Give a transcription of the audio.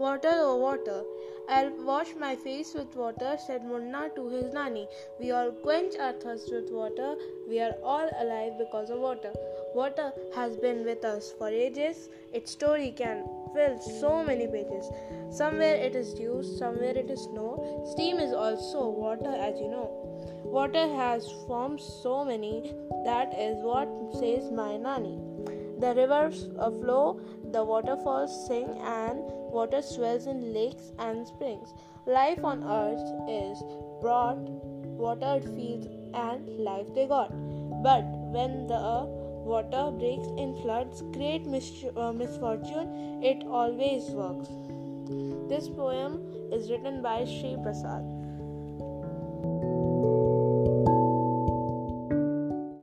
Water, oh water. I'll wash my face with water, said Munna to his nanny. We all quench our thirst with water. We are all alive because of water. Water has been with us for ages. Its story can fill so many pages. Somewhere it is dew, somewhere it is snow. Steam is also water, as you know. Water has formed so many, that is what says my nanny. The rivers flow, the waterfalls sing, and water swells in lakes and springs. Life on earth is brought, watered fields, and life they got. But when the water breaks in floods, great mis- uh, misfortune, it always works. This poem is written by Sri Prasad.